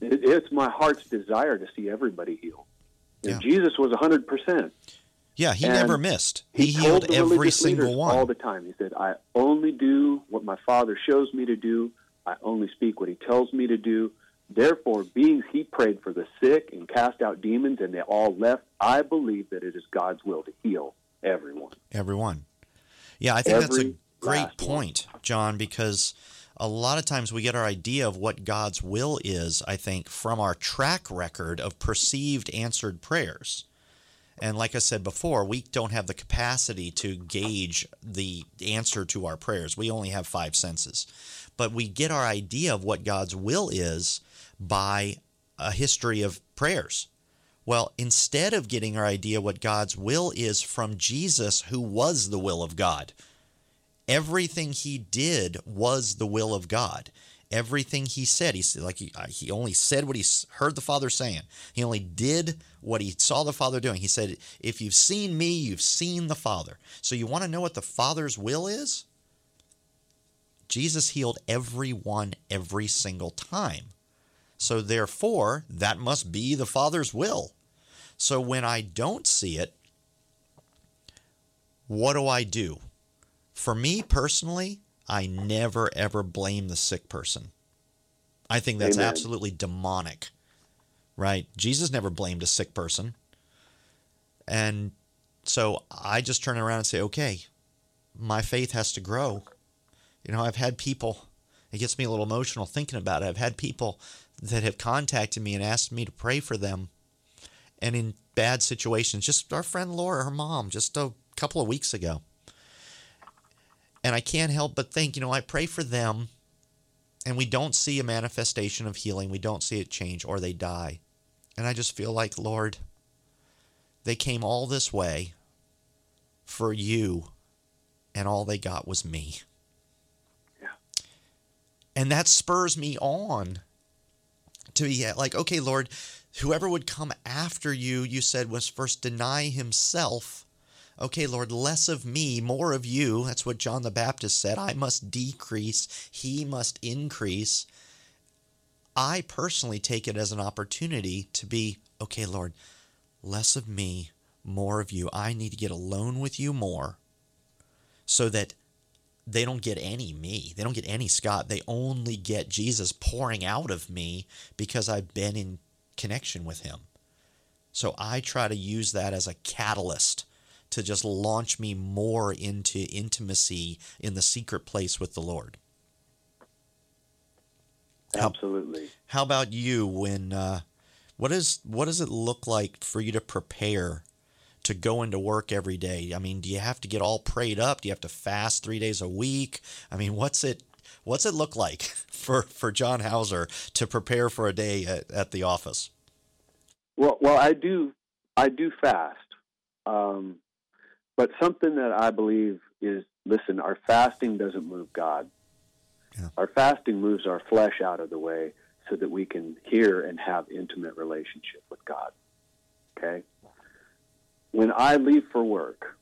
it's my heart's desire to see everybody heal. Yeah. Jesus was 100%. Yeah, he and never missed. He, he healed every single one all the time. He said, "I only do what my Father shows me to do. I only speak what He tells me to do." Therefore, being he prayed for the sick and cast out demons, and they all left, I believe that it is God's will to heal everyone. Everyone. Yeah, I think Every that's a great point, John, because a lot of times we get our idea of what God's will is, I think, from our track record of perceived answered prayers. And like I said before, we don't have the capacity to gauge the answer to our prayers. We only have five senses. But we get our idea of what God's will is by a history of prayers. Well, instead of getting our idea what God's will is from Jesus, who was the will of God, everything he did was the will of God everything he said. He said like he uh, he only said what he heard the Father saying. He only did what he saw the Father doing. He said, "If you've seen me, you've seen the Father." So you want to know what the Father's will is? Jesus healed everyone every single time. So therefore, that must be the Father's will. So when I don't see it, what do I do? For me personally, I never ever blame the sick person. I think that's Amen. absolutely demonic. Right? Jesus never blamed a sick person. And so I just turn around and say, okay, my faith has to grow. You know, I've had people, it gets me a little emotional thinking about it. I've had people that have contacted me and asked me to pray for them. And in bad situations, just our friend Laura, her mom, just a couple of weeks ago. And I can't help but think, you know, I pray for them and we don't see a manifestation of healing. We don't see it change or they die. And I just feel like, Lord, they came all this way for you and all they got was me. Yeah. And that spurs me on to be like, okay, Lord, whoever would come after you, you said was first deny himself. Okay, Lord, less of me, more of you. That's what John the Baptist said. I must decrease, he must increase. I personally take it as an opportunity to be, okay, Lord, less of me, more of you. I need to get alone with you more so that they don't get any me. They don't get any Scott. They only get Jesus pouring out of me because I've been in connection with him. So I try to use that as a catalyst to just launch me more into intimacy in the secret place with the Lord. Absolutely. How, how about you when uh, what is what does it look like for you to prepare to go into work every day? I mean, do you have to get all prayed up? Do you have to fast 3 days a week? I mean, what's it what's it look like for for John Houser to prepare for a day at, at the office? Well, well, I do I do fast. Um, but something that I believe is listen, our fasting doesn't move God. Yeah. Our fasting moves our flesh out of the way so that we can hear and have intimate relationship with God. Okay? When I leave for work,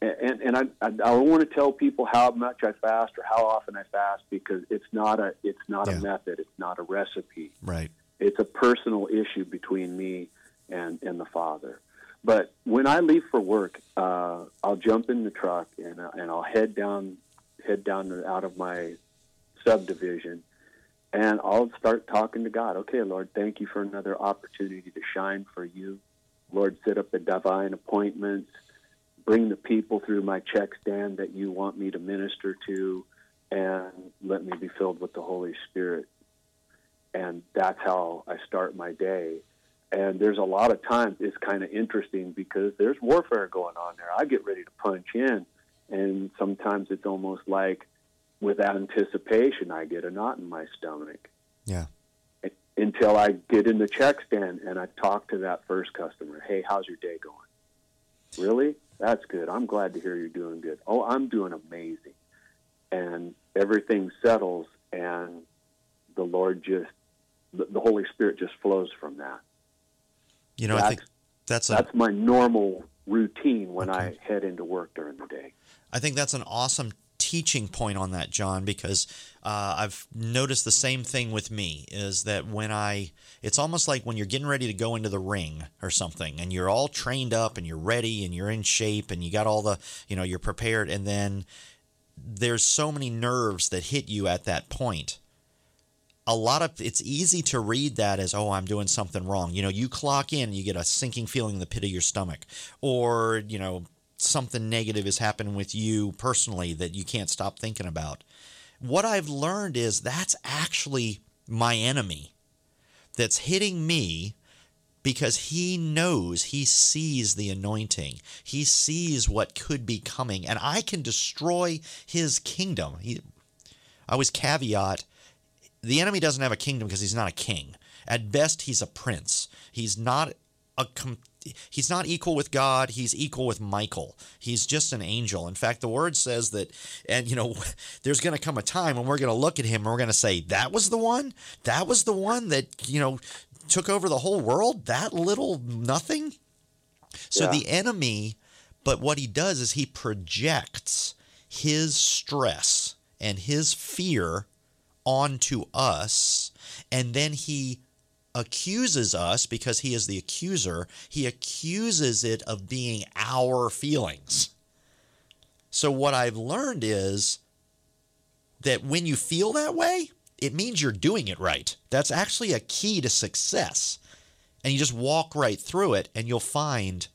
and, and I, I, I don't want to tell people how much I fast or how often I fast because it's not a it's not yeah. a method, it's not a recipe. Right. It's a personal issue between me and, and the Father. But when I leave for work, uh, I'll jump in the truck and, uh, and I'll head down head down out of my subdivision, and I'll start talking to God. Okay, Lord, thank you for another opportunity to shine for you. Lord, set up the divine appointments, bring the people through my check stand that you want me to minister to, and let me be filled with the Holy Spirit. And that's how I start my day. And there's a lot of times it's kind of interesting because there's warfare going on there. I get ready to punch in, and sometimes it's almost like with anticipation, I get a knot in my stomach. Yeah. Until I get in the check stand and I talk to that first customer. Hey, how's your day going? Really? That's good. I'm glad to hear you're doing good. Oh, I'm doing amazing. And everything settles, and the Lord just, the Holy Spirit just flows from that. You know, that's, I think that's a, that's my normal routine when okay. I head into work during the day. I think that's an awesome teaching point on that, John, because uh, I've noticed the same thing with me is that when I, it's almost like when you're getting ready to go into the ring or something and you're all trained up and you're ready and you're in shape and you got all the, you know, you're prepared and then there's so many nerves that hit you at that point. A lot of it's easy to read that as, oh, I'm doing something wrong. You know, you clock in, you get a sinking feeling in the pit of your stomach, or, you know, something negative is happening with you personally that you can't stop thinking about. What I've learned is that's actually my enemy that's hitting me because he knows, he sees the anointing. He sees what could be coming, and I can destroy his kingdom. He, I always caveat the enemy doesn't have a kingdom because he's not a king. At best, he's a prince. He's not a he's not equal with God, he's equal with Michael. He's just an angel. In fact, the word says that and you know, there's going to come a time when we're going to look at him and we're going to say, "That was the one? That was the one that, you know, took over the whole world? That little nothing?" So yeah. the enemy, but what he does is he projects his stress and his fear onto us and then he accuses us because he is the accuser, he accuses it of being our feelings. So, what I've learned is that when you feel that way, it means you're doing it right. That's actually a key to success. And you just walk right through it, and you'll find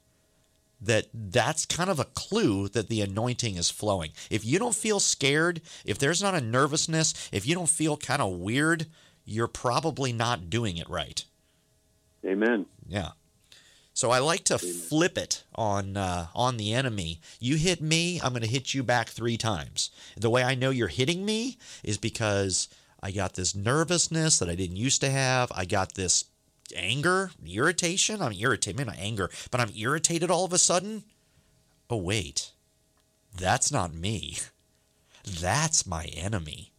that that's kind of a clue that the anointing is flowing. If you don't feel scared, if there's not a nervousness, if you don't feel kind of weird, you're probably not doing it right. Amen. Yeah. So I like to flip it on uh, on the enemy. You hit me, I'm going to hit you back three times. The way I know you're hitting me is because I got this nervousness that I didn't used to have. I got this anger, irritation. I'm irritated, not anger, but I'm irritated all of a sudden. Oh wait, that's not me. That's my enemy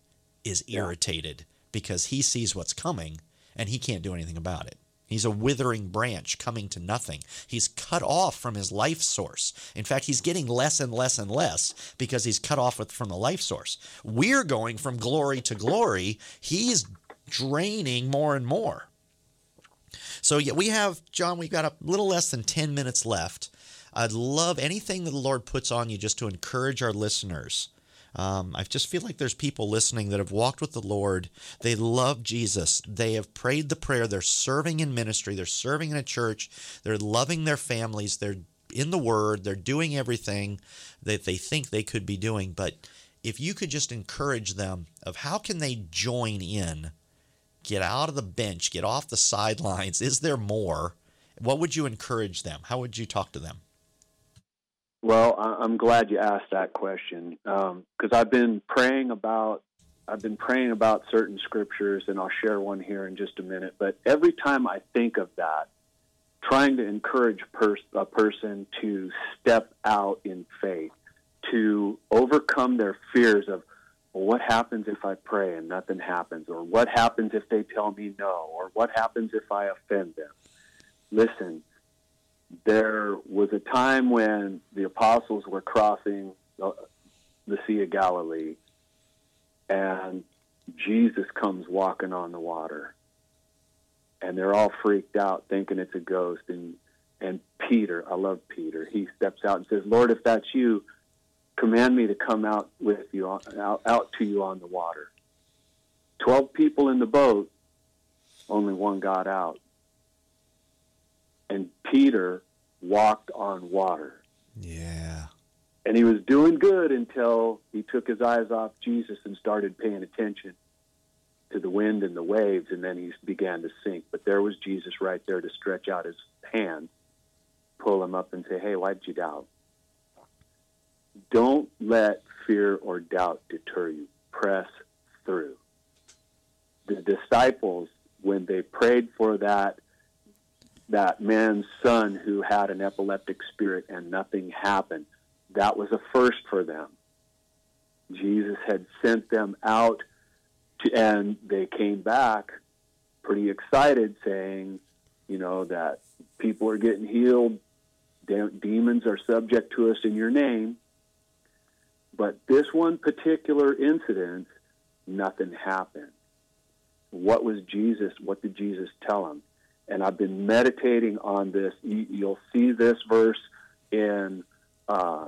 is irritated because he sees what's coming and he can't do anything about it. He's a withering branch coming to nothing. He's cut off from his life source. In fact, he's getting less and less and less because he's cut off with, from the life source. We're going from glory to glory. He's draining more and more. So, yeah, we have, John, we've got a little less than 10 minutes left. I'd love anything that the Lord puts on you just to encourage our listeners. Um, I just feel like there's people listening that have walked with the Lord. They love Jesus. They have prayed the prayer. They're serving in ministry. They're serving in a church. They're loving their families. They're in the Word. They're doing everything that they think they could be doing. But if you could just encourage them of how can they join in, get out of the bench, get off the sidelines. Is there more? What would you encourage them? How would you talk to them? Well, I'm glad you asked that question because um, I've been praying about I've been praying about certain scriptures, and I'll share one here in just a minute. But every time I think of that, trying to encourage pers- a person to step out in faith, to overcome their fears of well, what happens if I pray and nothing happens, or what happens if they tell me no, or what happens if I offend them. Listen, there was a time when the apostles were crossing the, the Sea of Galilee, and Jesus comes walking on the water, and they're all freaked out, thinking it's a ghost. And and Peter, I love Peter. He steps out and says, "Lord, if that's you, command me to come out with you, out, out to you on the water." Twelve people in the boat, only one got out and Peter walked on water. Yeah. And he was doing good until he took his eyes off Jesus and started paying attention to the wind and the waves, and then he began to sink. But there was Jesus right there to stretch out his hand, pull him up, and say, Hey, why did you doubt? Don't let fear or doubt deter you. Press through. The disciples, when they prayed for that that man's son who had an epileptic spirit and nothing happened. That was a first for them. Jesus had sent them out, to, and they came back pretty excited, saying, you know, that people are getting healed, De- demons are subject to us in your name. But this one particular incident, nothing happened. What was Jesus? What did Jesus tell them? and I've been meditating on this. You'll see this verse in uh,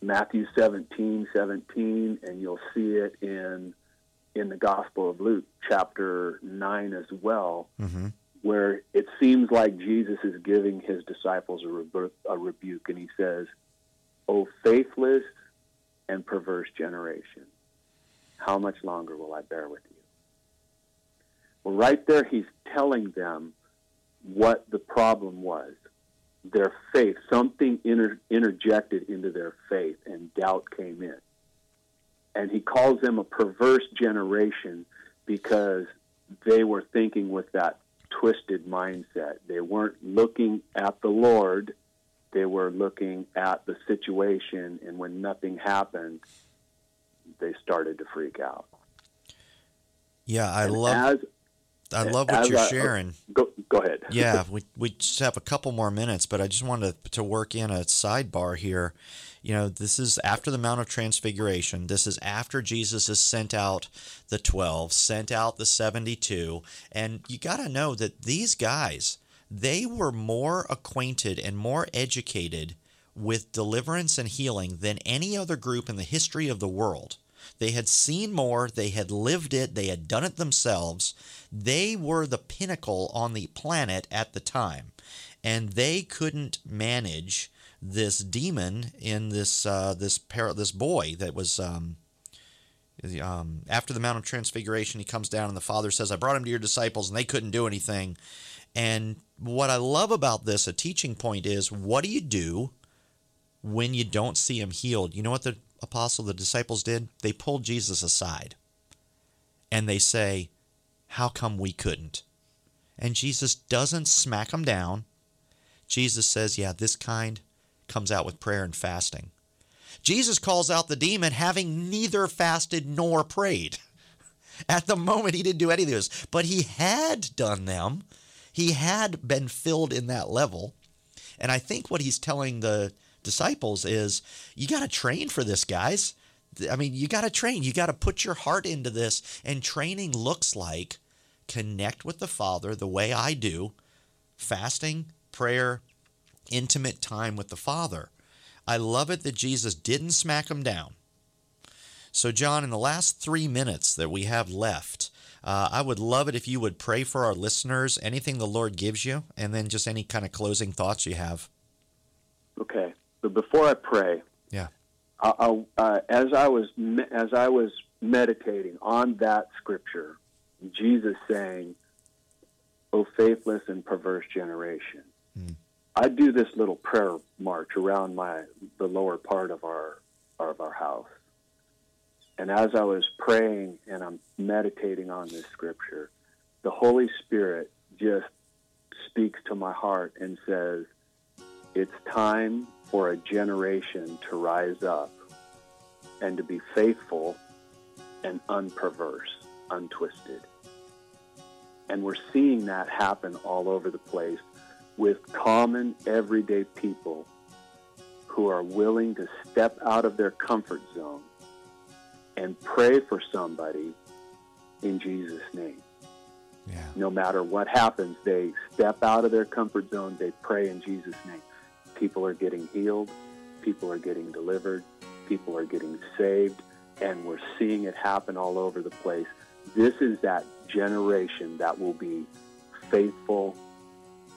Matthew 17, 17, and you'll see it in in the Gospel of Luke, chapter 9 as well, mm-hmm. where it seems like Jesus is giving his disciples a, rebu- a rebuke, and he says, O faithless and perverse generation, how much longer will I bear with you? Well, right there, he's telling them what the problem was. Their faith, something inter- interjected into their faith, and doubt came in. And he calls them a perverse generation because they were thinking with that twisted mindset. They weren't looking at the Lord, they were looking at the situation, and when nothing happened, they started to freak out. Yeah, I and love. As, I love what you're oh, sharing. Go, go ahead. yeah, we we just have a couple more minutes, but I just wanted to, to work in a sidebar here. You know, this is after the Mount of Transfiguration. This is after Jesus has sent out the 12, sent out the 72. And you got to know that these guys, they were more acquainted and more educated with deliverance and healing than any other group in the history of the world. They had seen more, they had lived it, they had done it themselves. They were the pinnacle on the planet at the time, and they couldn't manage this demon in this uh, this par- this boy that was um, um, after the Mount of Transfiguration. He comes down, and the Father says, "I brought him to your disciples, and they couldn't do anything." And what I love about this, a teaching point, is what do you do when you don't see him healed? You know what the apostle, the disciples did? They pulled Jesus aside and they say, How come we couldn't? And Jesus doesn't smack them down. Jesus says, Yeah, this kind comes out with prayer and fasting. Jesus calls out the demon having neither fasted nor prayed. At the moment, he didn't do any of those, but he had done them. He had been filled in that level. And I think what he's telling the disciples is you got to train for this, guys. I mean, you got to train. You got to put your heart into this. And training looks like connect with the Father the way I do fasting, prayer, intimate time with the Father. I love it that Jesus didn't smack him down. So, John, in the last three minutes that we have left, uh, I would love it if you would pray for our listeners, anything the Lord gives you, and then just any kind of closing thoughts you have. Okay, but before I pray, yeah, I, I, uh, as I was as I was meditating on that scripture, Jesus saying, "O faithless and perverse generation." Mm. I do this little prayer march around my the lower part of our of our house, and as I was praying and I'm meditating on this scripture, the Holy Spirit just speaks to my heart and says, It's time for a generation to rise up and to be faithful and unperverse, untwisted. And we're seeing that happen all over the place with common, everyday people who are willing to step out of their comfort zone and pray for somebody in Jesus' name. Yeah. No matter what happens, they step out of their comfort zone, they pray in Jesus' name. People are getting healed, people are getting delivered, people are getting saved, and we're seeing it happen all over the place. This is that generation that will be faithful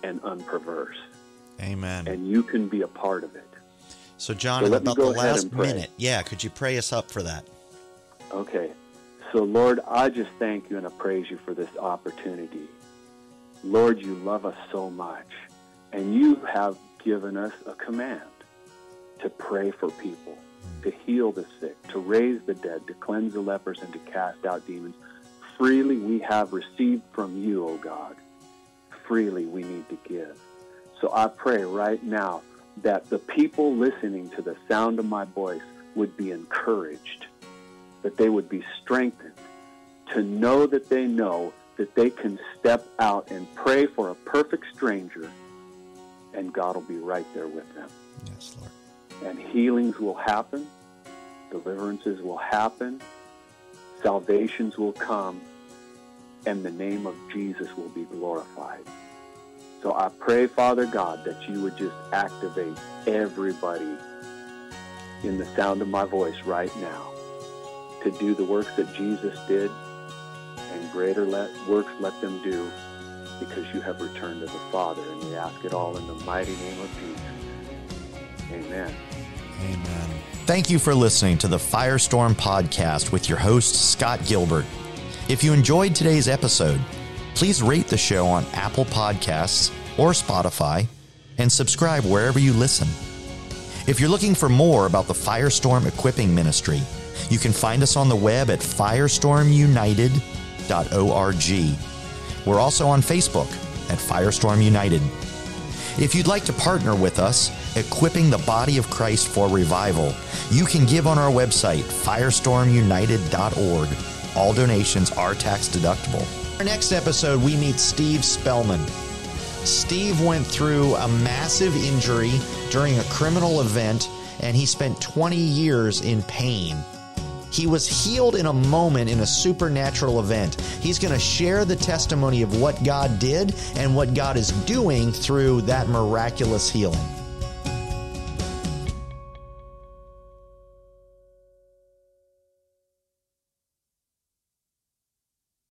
and unperverse. Amen. And you can be a part of it. So, John, so about the last minute, yeah, could you pray us up for that? Okay. So, Lord, I just thank you and I praise you for this opportunity. Lord, you love us so much, and you have given us a command to pray for people, to heal the sick, to raise the dead, to cleanse the lepers, and to cast out demons. Freely we have received from you, O God. Freely we need to give. So I pray right now that the people listening to the sound of my voice would be encouraged that they would be strengthened to know that they know that they can step out and pray for a perfect stranger and God will be right there with them. Yes, Lord. And healings will happen, deliverances will happen, salvations will come, and the name of Jesus will be glorified. So I pray, Father God, that you would just activate everybody in the sound of my voice right now to do the works that Jesus did, and greater let, works let them do, because you have returned to the Father. And we ask it all in the mighty name of Jesus. Amen. Amen. Thank you for listening to the Firestorm Podcast with your host, Scott Gilbert. If you enjoyed today's episode, please rate the show on Apple Podcasts or Spotify and subscribe wherever you listen. If you're looking for more about the Firestorm Equipping Ministry, you can find us on the web at firestormunited.org. We're also on Facebook at Firestorm United. If you'd like to partner with us, equipping the body of Christ for revival, you can give on our website, firestormunited.org. All donations are tax deductible. Our next episode, we meet Steve Spellman. Steve went through a massive injury during a criminal event, and he spent 20 years in pain. He was healed in a moment in a supernatural event. He's going to share the testimony of what God did and what God is doing through that miraculous healing.